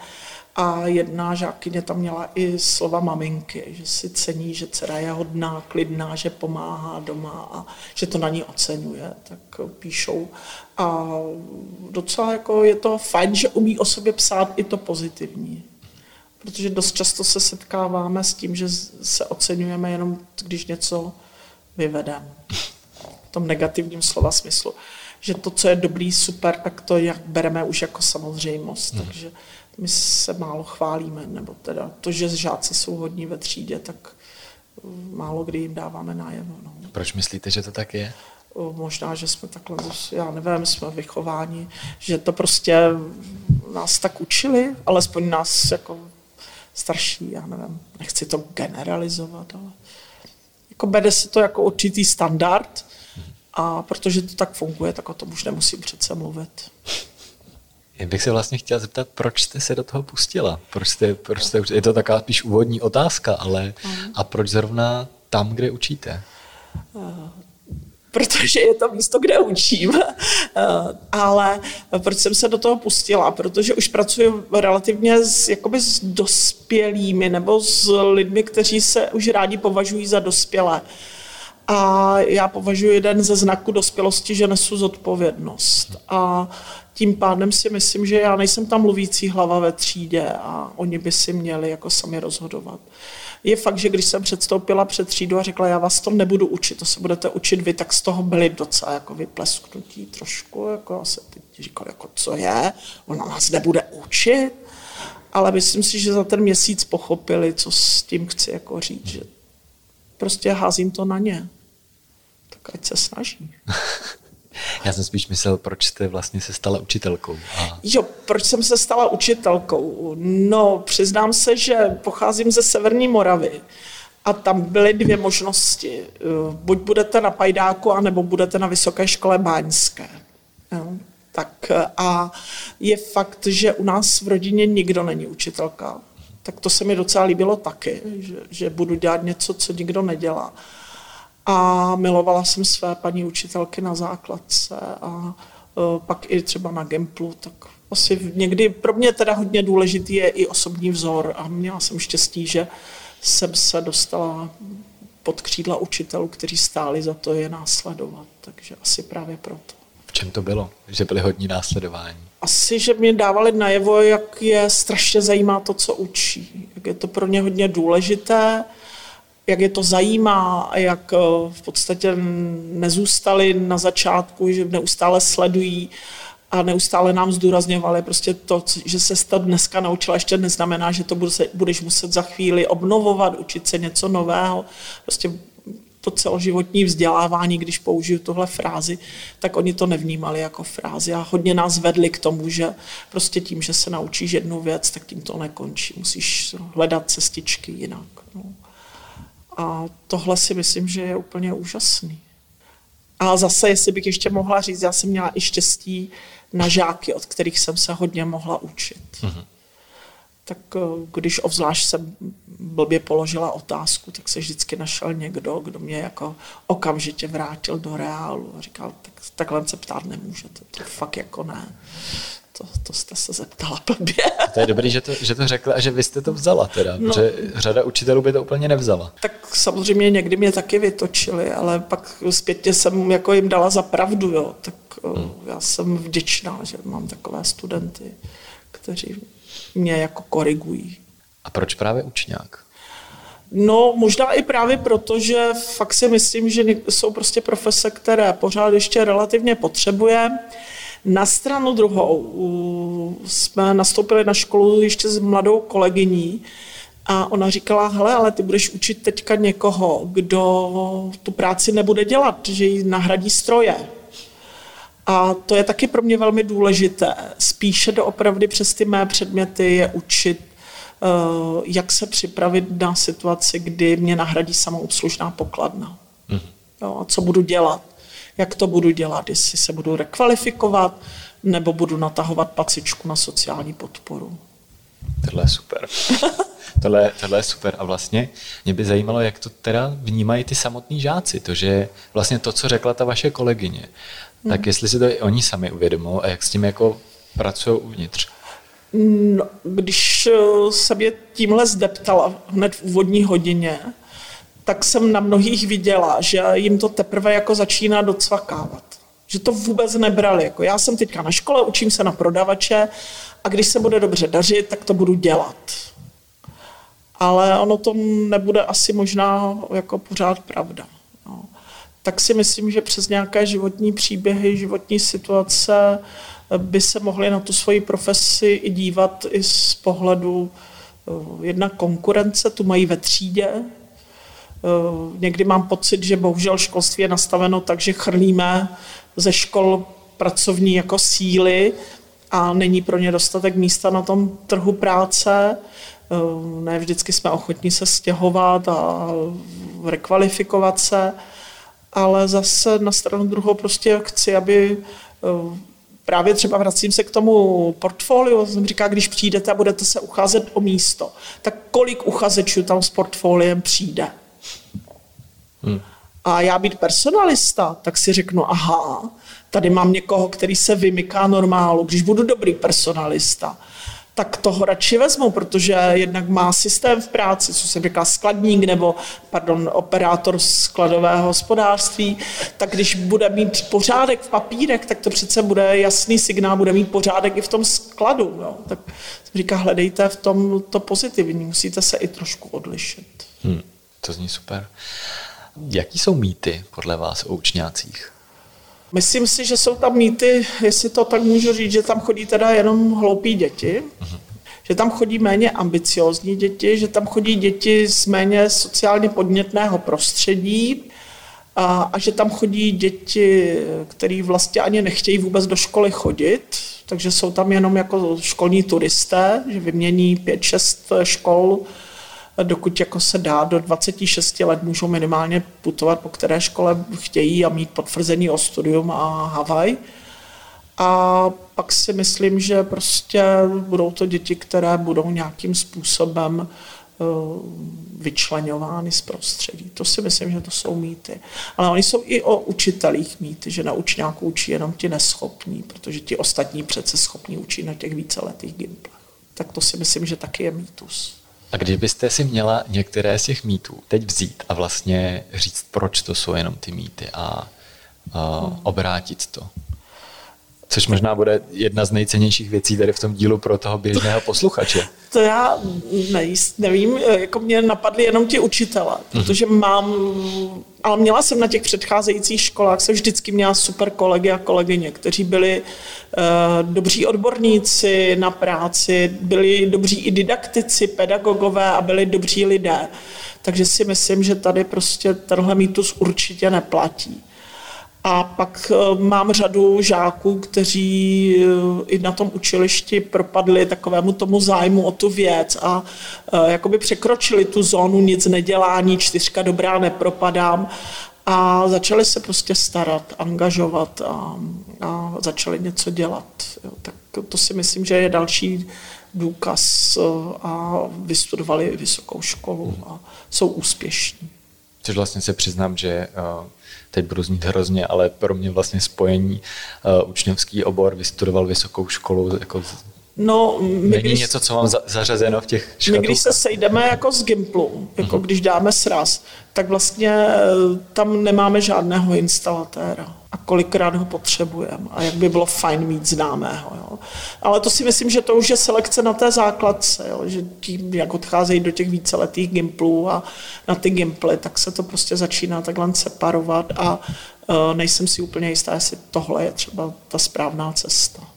A jedna žákyně tam měla i slova maminky, že si cení, že dcera je hodná, klidná, že pomáhá doma a že to na ní oceňuje, tak píšou. A docela jako je to fajn, že umí o sobě psát i to pozitivní. protože dost často se setkáváme s tím, že se oceňujeme jenom, když něco vyvedeme. V tom negativním slova smyslu. Že to, co je dobrý, super, tak to jak bereme už jako samozřejmost. Hmm. Takže my se málo chválíme, nebo teda to, že žáci jsou hodní ve třídě, tak málo kdy jim dáváme najevo. No. Proč myslíte, že to tak je? Možná, že jsme takhle, já nevím, jsme vychováni, že to prostě nás tak učili, alespoň nás jako starší, já nevím, nechci to generalizovat, ale jako bere se to jako určitý standard a protože to tak funguje, tak o tom už nemusím přece mluvit. Já bych se vlastně chtěla zeptat, proč jste se do toho pustila? Proč jste, proč jste, je to taková spíš úvodní otázka, ale a proč zrovna tam, kde učíte? Protože je to místo, kde učím. Eh, ale proč jsem se do toho pustila? Protože už pracuji relativně s, jakoby s dospělými nebo s lidmi, kteří se už rádi považují za dospělé. A já považuji jeden ze znaků dospělosti, že nesu zodpovědnost. A tím pádem si myslím, že já nejsem tam mluvící hlava ve třídě a oni by si měli jako sami rozhodovat. Je fakt, že když jsem předstoupila před třídu a řekla, já vás to nebudu učit, to se budete učit vy, tak z toho byli docela jako vyplesknutí trošku, jako se teď říkal, jako co je, ona nás nebude učit, ale myslím si, že za ten měsíc pochopili, co s tím chci jako říct, že prostě házím to na ně. Tak ať se snaží. Já jsem spíš myslel, proč jste vlastně se stala učitelkou. A... Jo, proč jsem se stala učitelkou? No, přiznám se, že pocházím ze Severní Moravy a tam byly dvě možnosti. Buď budete na Pajdáku, anebo budete na Vysoké škole báňské. Jo. Tak a je fakt, že u nás v rodině nikdo není učitelka. Tak to se mi docela líbilo taky, že, že budu dělat něco, co nikdo nedělá a milovala jsem své paní učitelky na základce a uh, pak i třeba na Gimplu, tak asi někdy pro mě teda hodně důležitý je i osobní vzor a měla jsem štěstí, že jsem se dostala pod křídla učitelů, kteří stáli za to je následovat, takže asi právě proto. V čem to bylo, že byly hodní následování? Asi, že mě dávali najevo, jak je strašně zajímá to, co učí. Jak je to pro ně hodně důležité, jak je to zajímá jak eh, v podstatě nezůstali na začátku, že neustále sledují a neustále nám zdůrazňovali prostě to, že se to dneska naučila, ještě neznamená, že to budeš muset za chvíli obnovovat, učit se něco nového. Prostě to celoživotní vzdělávání, když použiju tuhle frázi, tak oni to nevnímali jako frázi a hodně nás vedli k tomu, že prostě tím, že se naučíš jednu věc, tak tím to nekončí. Musíš hledat cestičky jinak. No. A tohle si myslím, že je úplně úžasný. A zase, jestli bych ještě mohla říct, já jsem měla i štěstí na žáky, od kterých jsem se hodně mohla učit. Mm-hmm. Tak eh, když obzvlášť jsem blbě položila otázku, tak se vždycky našel někdo, kdo mě jako okamžitě vrátil do reálu a říkal, tak takhle se ptát nemůžete, to fakt jako ne to, to jste se zeptala blbě. To je dobrý, že to, že to řekla a že vy jste to vzala teda, no, protože řada učitelů by to úplně nevzala. Tak samozřejmě někdy mě taky vytočili, ale pak zpětně jsem jako jim dala za pravdu, jo. tak hmm. já jsem vděčná, že mám takové studenty, kteří mě jako korigují. A proč právě učňák? No, možná i právě proto, že fakt si myslím, že jsou prostě profese, které pořád ještě relativně potřebuje. Na stranu druhou jsme nastoupili na školu ještě s mladou kolegyní a ona říkala, hele, ale ty budeš učit teďka někoho, kdo tu práci nebude dělat, že ji nahradí stroje. A to je taky pro mě velmi důležité. Spíše doopravdy přes ty mé předměty je učit, eh, jak se připravit na situaci, kdy mě nahradí samoobslužná pokladna. Mm. Jo, a co budu dělat jak to budu dělat, jestli se budu rekvalifikovat, nebo budu natahovat pacičku na sociální podporu. Tohle je super. tohle, tohle je super. A vlastně mě by zajímalo, jak to teda vnímají ty samotní žáci. To, že vlastně to, co řekla ta vaše kolegyně, hmm. tak jestli si to i oni sami uvědomují a jak s tím jako pracují uvnitř. No, když se mě tímhle zdeptala hned v úvodní hodině, tak jsem na mnohých viděla, že jim to teprve jako začíná docvakávat. Že to vůbec nebrali. Jako já jsem teďka na škole, učím se na prodavače a když se bude dobře dařit, tak to budu dělat. ale ono to nebude asi možná jako pořád pravda. No. Tak si myslím, že přes nějaké životní příběhy, životní situace by se mohli na tu svoji profesi i dívat i z pohledu eh, jedna konkurence, tu mají ve třídě. Eh, někdy mám pocit, že bohužel školství je nastaveno tak, že chrlíme ze škol pracovní jako síly a není pro ně dostatek místa na tom trhu práce. Eh, ne vždycky jsme ochotní se stěhovat a rekvalifikovat se, ale zase na stranu druhou prostě chci, aby právě třeba vracím se k tomu portfoliu, jsem říká, když přijdete a budete se ucházet o místo, tak kolik uchazečů tam s portfoliem přijde? Hmm. A já být personalista, tak si řeknu, aha, tady mám někoho, který se vymyká normálu, když budu dobrý personalista, tak toho radši vezmu, protože jednak má systém v práci, co jsem říkal, skladník nebo, pardon, operátor skladového hospodářství, tak když bude mít pořádek v papírech, tak to přece bude jasný signál, bude mít pořádek i v tom skladu. Jo. Tak jsem říká, hledejte v tom to pozitivní, musíte se i trošku odlišit. Hmm, to zní super. Jaký jsou mýty podle vás o učňácích? Myslím si, že jsou tam mýty, jestli to tak můžu říct, že tam chodí teda jenom hloupí děti, uh-huh. že tam chodí méně ambiciozní děti, že tam chodí děti z méně sociálně podnětného prostředí a, a že tam chodí děti, které vlastně ani nechtějí vůbec do školy chodit, takže jsou tam jenom jako školní turisté, že vymění pět, šest škol dokud jako se dá, do 26 let můžou minimálně putovat po které škole chtějí a mít potvrzený o studium a Havaj. A pak si myslím, že prostě budou to děti, které budou nějakým způsobem eh, vyčlenovány z prostředí. To si myslím, že to jsou mýty. Ale oni jsou i o učitelích mýty, že na učňáku učí jenom ti neschopní, protože ti ostatní přece schopní učí na těch víceletých gimplech. Tak to si myslím, že taky je mýtus. A kdybyste si měla některé z těch mýtů teď vzít a vlastně říct, proč to jsou jenom ty mýty a, a obrátit to, Což možná bude jedna z nejcennějších věcí tady v tom dílu pro toho běžného posluchače. To já nejist, nevím, jako mě napadly jenom ti učitele, mhm. protože mám, ale měla jsem na těch předcházejících školách, jsem vždycky měla super kolegy a kolegyně, kteří byli uh, dobří odborníci na práci, byli dobří i didaktici, pedagogové a byli dobří lidé. Takže si myslím, že tady prostě tenhle mýtus určitě neplatí. A pak eh, mám řadu žáků, kteří eh, i na tom učilišti propadli takovému tomu zájmu o tu věc a eh, jakoby překročili tu zónu nic nedělání, čtyřka dobrá nepropadám a začali se prostě starat, angažovat a, a začali něco dělat. Jo, tak to si myslím, že je další důkaz a vystudovali vysokou školu a jsou úspěšní. Což vlastně se přiznám, že teď budu znít hrozně, ale pro mě vlastně spojení uh, učňovský obor, vystudoval vysokou školu, jako No, my Není když, něco, co mám za, zařazeno v těch škatulkách? My když se sejdeme jako z Gimplu, jako uh-huh. když dáme sraz, tak vlastně eh, tam nemáme žádného instalatéra a kolikrát ho potřebujeme a jak by bylo fajn mít známého. Jo. Ale to si myslím, že to už je selekce na té základce, jo, že tím, jak odcházejí do těch víceletých gimplů a na ty gimply, tak se to prostě začíná takhle separovat a uh, nejsem si úplně jistá, jestli tohle je třeba ta správná cesta.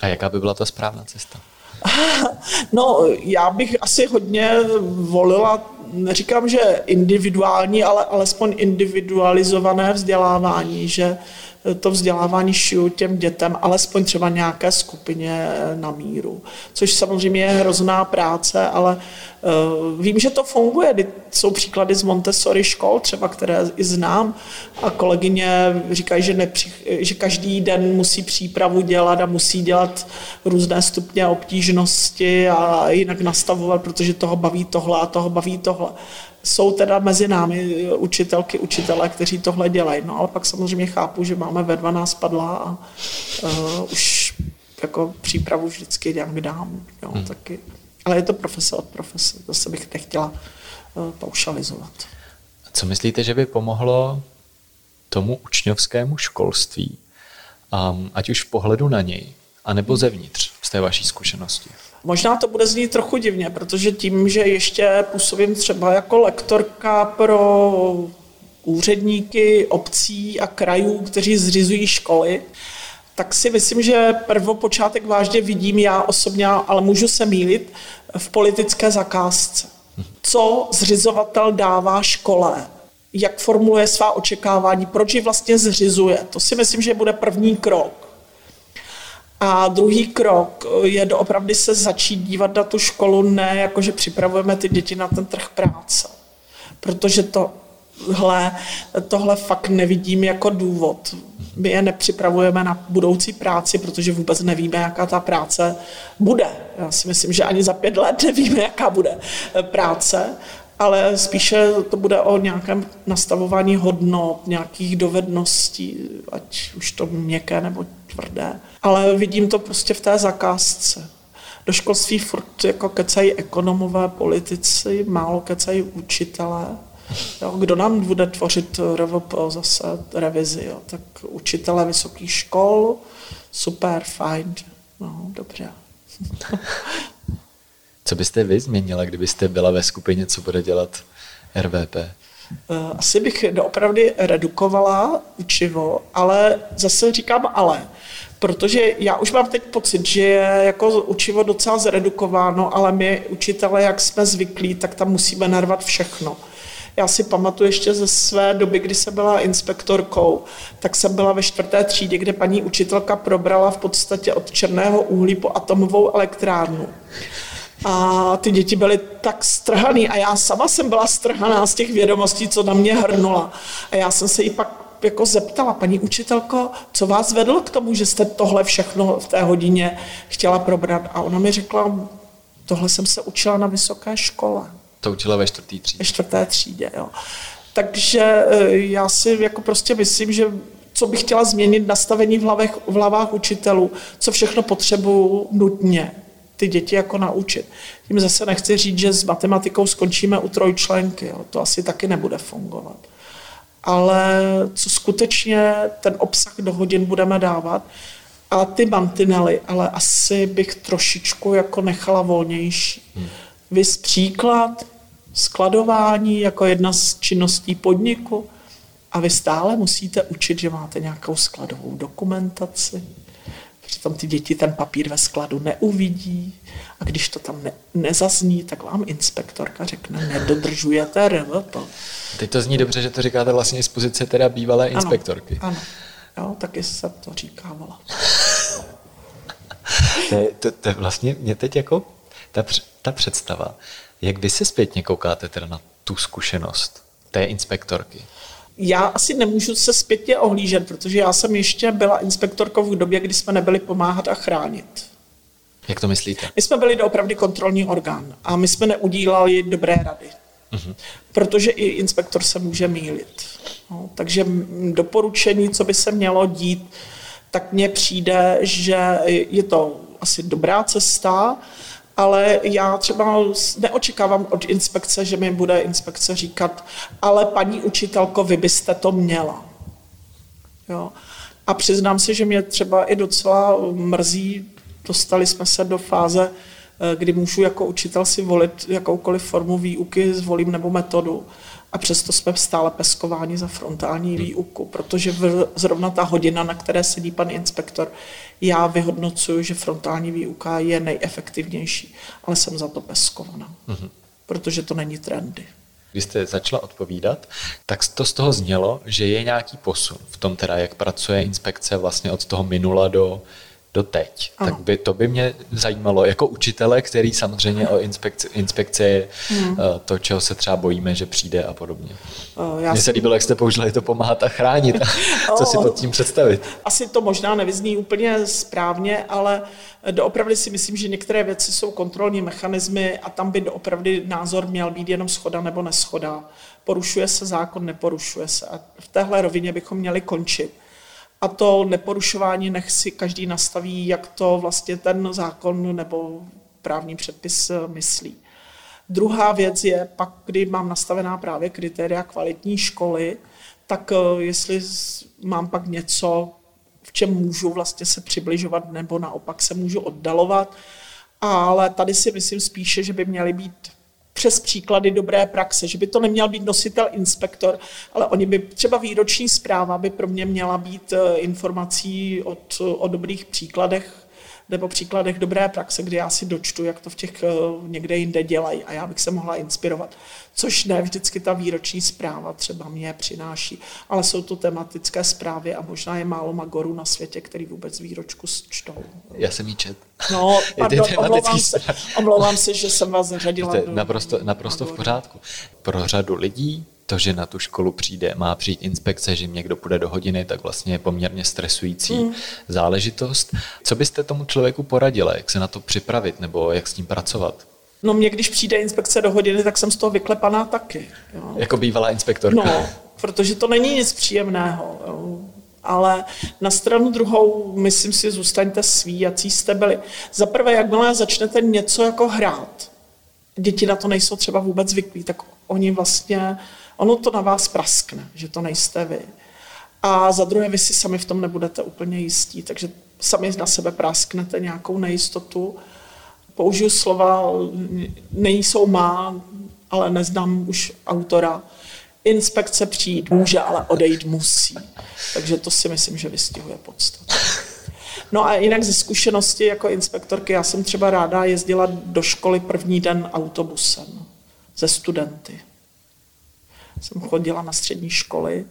A jaká by byla ta správná cesta? No, já bych asi hodně volila, neříkám, že individuální, ale alespoň individualizované vzdělávání, že to vzdělávání šiju těm dětem, alespoň třeba nějaké skupině na míru. Což samozřejmě je hrozná práce, ale uh, vím, že to funguje. Jsou příklady z Montessori škol, třeba které i znám, a kolegyně říkají, že, nepři, že každý den musí přípravu dělat a musí dělat různé stupně obtížnosti a jinak nastavovat, protože toho baví tohle a toho baví tohle jsou teda mezi námi učitelky, učitelé, kteří tohle dělají. No ale pak samozřejmě chápu, že máme ve 12 padla a uh, už jako přípravu vždycky nějak dám. Jo, hmm. taky. Ale je to profese od profese, zase bych nechtěla uh, paušalizovat. Co myslíte, že by pomohlo tomu učňovskému školství, um, ať už v pohledu na něj, anebo zevnitř, z té vaší zkušenosti? Možná to bude znít trochu divně, protože tím, že ještě působím třeba jako lektorka pro úředníky obcí a krajů, kteří zřizují školy, tak si myslím, že prvopočátek vážně vidím já osobně, ale můžu se mýlit, v politické zakázce. Co zřizovatel dává škole? Jak formuluje svá očekávání? Proč ji vlastně zřizuje? To si myslím, že bude první krok. A druhý krok je doopravdy se začít dívat na tu školu ne jako, že připravujeme ty děti na ten trh práce. Protože to tohle, tohle fakt nevidím jako důvod. My je nepřipravujeme na budoucí práci, protože vůbec nevíme, jaká ta práce bude. Já si myslím, že ani za pět let nevíme, jaká bude práce, ale spíše to bude o nějakém nastavování hodnot, nějakých dovedností, ať už to měkké nebo tvrdé. Ale vidím to prostě v té zakázce. Do školství furt jako kecají ekonomové, politici, málo kecají učitelé. Jo, kdo nám bude tvořit RVP zase revizi? Jo? Tak učitele vysokých škol, super, fajn, no, dobře. Co byste vy změnila, kdybyste byla ve skupině, co bude dělat RVP? Eh, asi bych doopravdy redukovala učivo, ale zase říkám ale, protože já už mám teď pocit, že je jako učivo docela zredukováno, ale my učitele, jak jsme zvyklí, tak tam musíme narvat všechno. Já si pamatuju ještě ze své doby, kdy jsem byla inspektorkou, tak jsem byla ve čtvrté třídě, kde paní učitelka probrala v podstatě od černého uhlí po atomovou elektrárnu. A ty děti byly tak strhaný a já sama jsem byla strhaná z těch vědomostí, co na mě hrnula. A já jsem se jí pak jako zeptala, paní učitelko, co vás vedlo k tomu, že jste tohle všechno v té hodině chtěla probrat? A ona mi řekla, tohle jsem se učila na vysoké škole. To učila ve čtvrté třídě. Ve čtvrté třídě, jo. Takže e, já si jako prostě myslím, že co bych chtěla změnit nastavení v, hlavech, v hlavách učitelů, co všechno potřebuju nutně ty děti jako naučit. Tím zase nechci říct, že s matematikou skončíme u trojčlenky, jo. to asi taky nebude fungovat. Ale co skutečně ten obsah do hodin budeme dávat, a ty mantinely, ale asi bych trošičku jako nechala volnější. Hmm. Vys příklad, skladování jako jedna z činností podniku a vy stále musíte učit, že máte nějakou skladovou dokumentaci, Přitom ty děti ten papír ve skladu neuvidí a když to tam ne, nezazní, tak vám inspektorka řekne, nedodržujete RVP. Teď to zní dobře, že to říkáte vlastně z pozice teda bývalé inspektorky. Ano, ano. Jo, taky se to říkávala. to, je, to, to je vlastně mě teď jako ta, ta představa, jak vy se zpětně koukáte teda na tu zkušenost té inspektorky? Já asi nemůžu se zpětně ohlížet, protože já jsem ještě byla inspektorkou v době, kdy jsme nebyli pomáhat a chránit. Jak to myslíte? My jsme byli doopravdy kontrolní orgán a my jsme neudílali dobré rady. Uh-huh. Protože i inspektor se může mýlit. No, takže doporučení, co by se mělo dít, tak mně přijde, že je to asi dobrá cesta, ale já třeba neočekávám od inspekce, že mi bude inspekce říkat, ale paní učitelko, vy byste to měla. Jo. A přiznám se, že mě třeba i docela mrzí, dostali jsme se do fáze, eh, kdy můžu jako učitel si volit jakoukoliv formu výuky, zvolím nebo metodu a přesto jsme stále peskováni za frontální výuku, protože v, zrovna ta hodina, na které sedí pan inspektor, já vyhodnocuju, že frontální výuka je nejefektivnější, ale jsem za to peskovaná, mm-hmm. protože to není trendy. Když jste začala odpovídat, tak to z toho znělo, že je nějaký posun v tom teda, jak pracuje inspekce vlastně od toho minula do do teď. Ano. Tak by to by mě zajímalo jako učitele, který samozřejmě o inspekci, inspekce je hmm. Eh, to, čeho se třeba bojíme, že přijde a podobně. Já Mně se líbilo, jak jste použili to pomáhat a chránit. Co si pod tím představit? Asi to možná nevyzní úplně správně, ale doopravdy si myslím, že některé věci jsou kontrolní mechanismy a tam by doopravdy názor měl být jenom schoda nebo neschoda. Porušuje se zákon, neporušuje se. A v téhle rovině bychom měli končit a to neporušování nech si každý nastaví, jak to vlastně ten zákon nebo právní předpis eh, myslí. Druhá věc je pak, kdy mám nastavená právě kritéria kvalitní školy, tak eh, jestli mám pak něco, v čem můžu vlastně se přibližovat nebo naopak se můžu oddalovat. Ale tady si myslím spíše, že by měly být přes příklady dobré praxe, že by to neměl být nositel inspektor, ale oni by třeba výroční zpráva by pro mě měla být eh, informací od, o dobrých příkladech nebo příkladech dobré praxe, kdy já si dočtu, jak to v těch eh, někde jinde dělají a já bych se mohla inspirovat. Což ne vždycky ta výroční zpráva třeba mě přináší, ale jsou to tematické zprávy a možná je málo magorů na světě, který vůbec výročku čtou. Já jsem jí čet. No, pardon, omlouvám se, omlouvám se, že jsem vás zařadila. Naprosto, naprosto v pořádku. Pro řadu lidí to, že na tu školu přijde, má přijít inspekce, že někdo půjde do hodiny, tak vlastně je poměrně stresující mm. záležitost. Co byste tomu člověku poradila, jak se na to připravit nebo jak s tím pracovat? No mě, když přijde inspekce do hodiny, tak jsem z toho vyklepaná taky. Jo. Jako bývalá inspektorka. No, protože to není nic příjemného. Jo. Ale na stranu druhou, myslím si, zůstaňte sví, jaký jste byli. Za prvé, jakmile začnete něco jako hrát, děti na to nejsou třeba vůbec zvyklí, tak oni vlastně ono to na vás praskne, že to nejste vy. A za druhé, vy si sami v tom nebudete úplně jistí, takže sami na sebe prasknete nějakou nejistotu. Použiju slova, nejsou má, ale neznám už autora. Inspekce přijít může, ale odejít musí. Takže to si myslím, že vystihuje podstatu. No a jinak ze zkušenosti jako inspektorky, já jsem třeba ráda jezdila do školy první den autobusem ze studenty jsem chodila na střední školy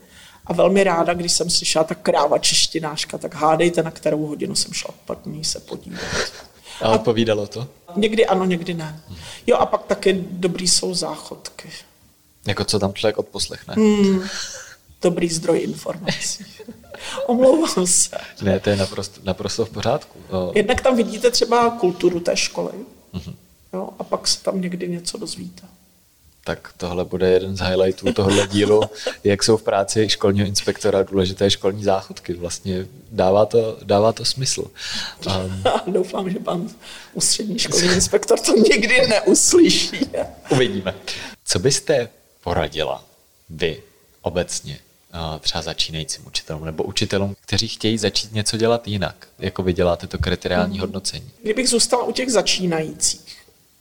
a velmi ráda, když jsem slyšela ta kráva češtináška, tak hádejte, na kterou hodinu jsem šla první se podívat. A odpovídalo to? Někdy ano, někdy ne. Jo a pak taky dobrý jsou záchodky. Jako co tam člověk odposlechne? Hmm, dobrý zdroj informací. Omlouvám se. Ne, to je naprosto, naprosto v pořádku. Jednak tam vidíte třeba kulturu té školy. Mm-hmm. Jo, a pak se tam někdy něco dozvíte tak tohle bude jeden z highlightů tohohle dílu, jak jsou v práci školního inspektora důležité školní záchodky. Vlastně dává to, dává to smysl. Um, Doufám, že pan ústřední školní inspektor to nikdy neuslyší. Uvidíme. Co byste poradila vy obecně třeba začínajícím učitelům nebo učitelům, kteří chtějí začít něco dělat jinak, jako vy děláte to kriteriální hmm. hodnocení? Kdybych zůstala u těch začínajících,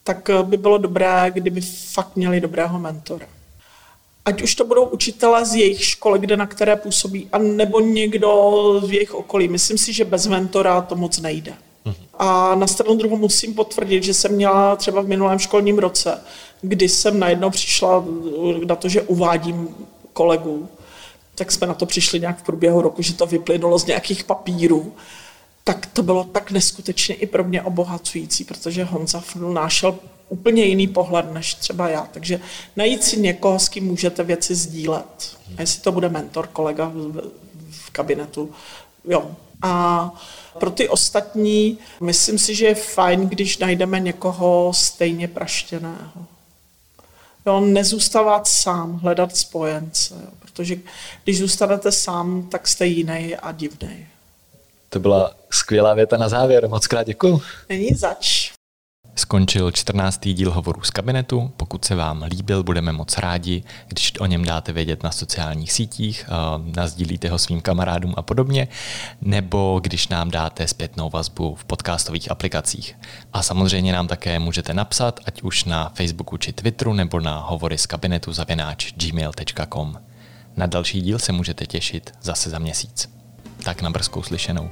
tak eh, by bylo dobré, kdyby fakt měli dobrého mentora. Ať už to budou učitelé z jejich školy, kde na které působí, a nebo někdo z jejich okolí. Myslím si, že bez mentora to moc nejde. Mhm. A na stranu druhou musím potvrdit, že jsem měla třeba v minulém školním roce, kdy jsem najednou přišla na to, že uvádím kolegů, tak jsme na to přišli nějak v průběhu roku, že to vyplynulo z nějakých papírů tak to bylo tak neskutečně i pro mě obohacující, protože Honza nášel úplně jiný pohled než třeba já. Takže najít si někoho, s kým můžete věci sdílet. A jestli to bude mentor, kolega v, v kabinetu, jo. A pro ty ostatní, myslím si, že je fajn, když najdeme někoho stejně praštěného. Jo, nezůstávat sám, hledat spojence, jo, protože když zůstanete sám, tak jste jiný a divný. To byla skvělá věta na závěr. Moc krát děkuju. Není zač. Skončil 14. díl hovoru z kabinetu. Pokud se vám líbil, budeme moc rádi, když o něm dáte vědět na sociálních sítích, nazdílíte ho svým kamarádům a podobně, nebo když nám dáte zpětnou vazbu v podcastových aplikacích. A samozřejmě nám také můžete napsat, ať už na Facebooku či Twitteru, nebo na hovory z kabinetu zavináč gmail.com. Na další díl se můžete těšit zase za měsíc. Tak na brzkou slyšenou.